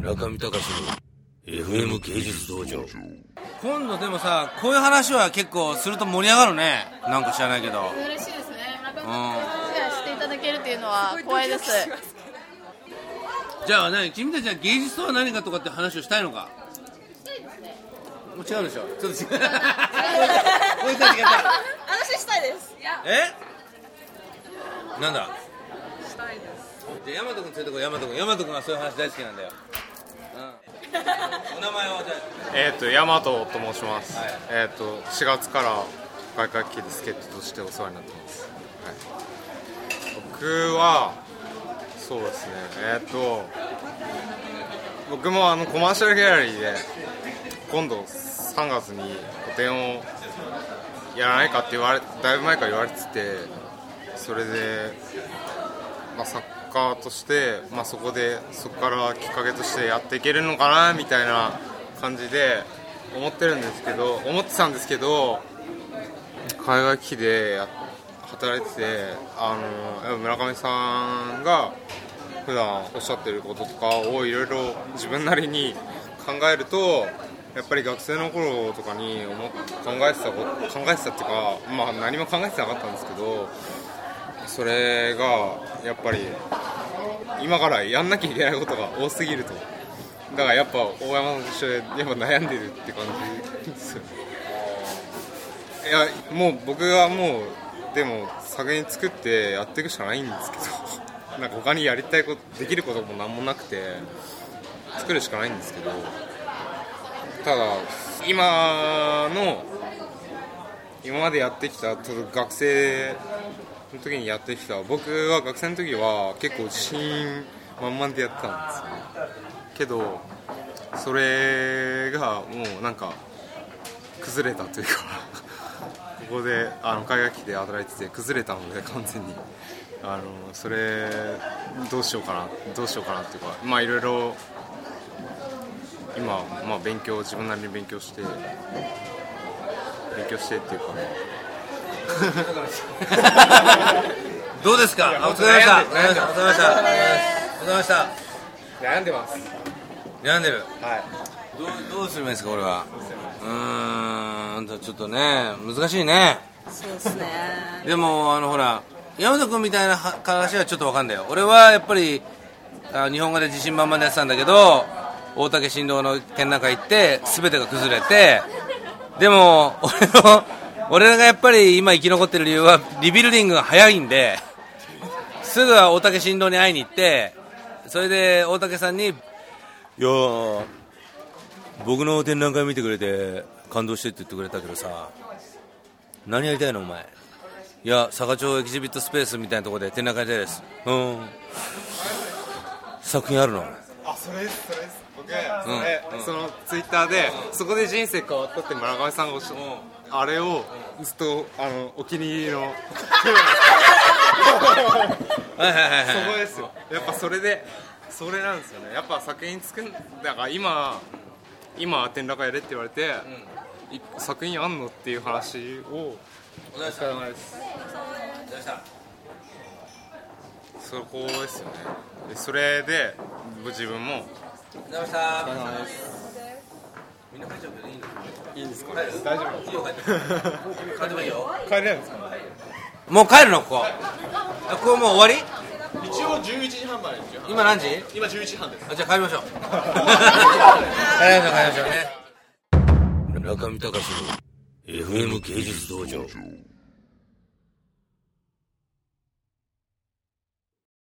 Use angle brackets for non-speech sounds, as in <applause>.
中見隆の FM 芸術道場。今度でもさこういう話は結構すると盛り上がるね。なんか知らないけど。嬉しいですね。村上さん。の話がしていただけるっていうのは光栄です。じゃあ何君たちは芸術とは何かとかって話をしたいのか？もう違うでしょ。ちょっと違う。<laughs> 話したいです。え？なんだ？したいです。じゃあ大和君連れてこい。大和君大和君はそういう話大好きなんだよ、うん、お名前はえっ、と大和と申します、はい。えっ、と4月から外貨機で助っ人としてお世話になってます、はい、僕はそうですね。えっ、と僕もあのコマーシャルギャラリーで今度3月に個展をやらないかって言われだいぶ前から言われててそれで、まあ、作家として、まあ、そこでそこからきっかけとしてやっていけるのかなみたいな感じで思ってるんですけど思ってたんですけど海外機器で働いててあの村上さんが普段おっしゃってることとかをいろいろ自分なりに考えるとやっぱり学生の頃とかに考えてた考えてたっていうか、まあ、何も考えてなかったんですけどそれがやっぱり今からやんなきゃいけないことが多すぎると。だからやっぱ大山さんと一緒でやっぱ悩んでるって感じですよね。いやもう僕はもうでも作品作ってやっていくしかないんですけど。<laughs> なんか他にやりたいことできることも何もなくて作るしかないんですけど。ただ今の今までやってきた学生の時にやってきた僕は学生の時は結構自信満々でやってたんですよ。けどそれがもうなんか崩れたというか <laughs> ここであの海外機で働いてて崩れたので完全に。あのそれどうしようかなどうしようかなっていうかまあいろいろ今、まあ、勉強自分なりに勉強して勉強してっていうか <laughs> どうですか？あお疲れ様でしたお疲れ様でした。お疲れ様でしたお疲れ様でした。悩んでます。悩んでる。はい。どうどうすればいいですか俺は？うーんとちょっとね難しいね。そうですね。でもあのほら山本君みたいな話はちょっとわかんないよ。俺はやっぱりあ日本語で自信満々でやってたんだけど大竹新郎の展覧会行って全てが崩れてでも俺の俺がやっぱり今生き残ってる理由はリビルディングが早いんですぐは大竹新郎に会いに行ってそれで大竹さんに「いやー僕の展覧会見てくれて感動してって言ってくれたけどさ何やりたいのお前？いや佐賀町エキシビットスペースみたいなところで展覧会やりたいです。うん。作品あるの？あそれですそれです。僕それ、そのツイッターで、そこで人生変わったって村上さんがおっしゃあれをずっとあのお気に入りの。そ <laughs> はいこですよ。やっぱそれでそれなんですよね。やっぱ作品作んだから今今展覧会やれって言われて、い作品あんのっていう話をお疲れお疲れ様ですそこですよね。でそれで自分もお疲れ様でしたみん。な帰っちゃうけどいいのいいんですか大丈夫いいよ。帰って帰ってもいいよ。帰れないんですかもう帰るの？ここ。あここもう終わり？一応11時半まで。今何時今11時半です。あじゃあ <laughs> 帰りましょう。帰りましょう。帰りましょう。ね中見隆の FM 芸術道場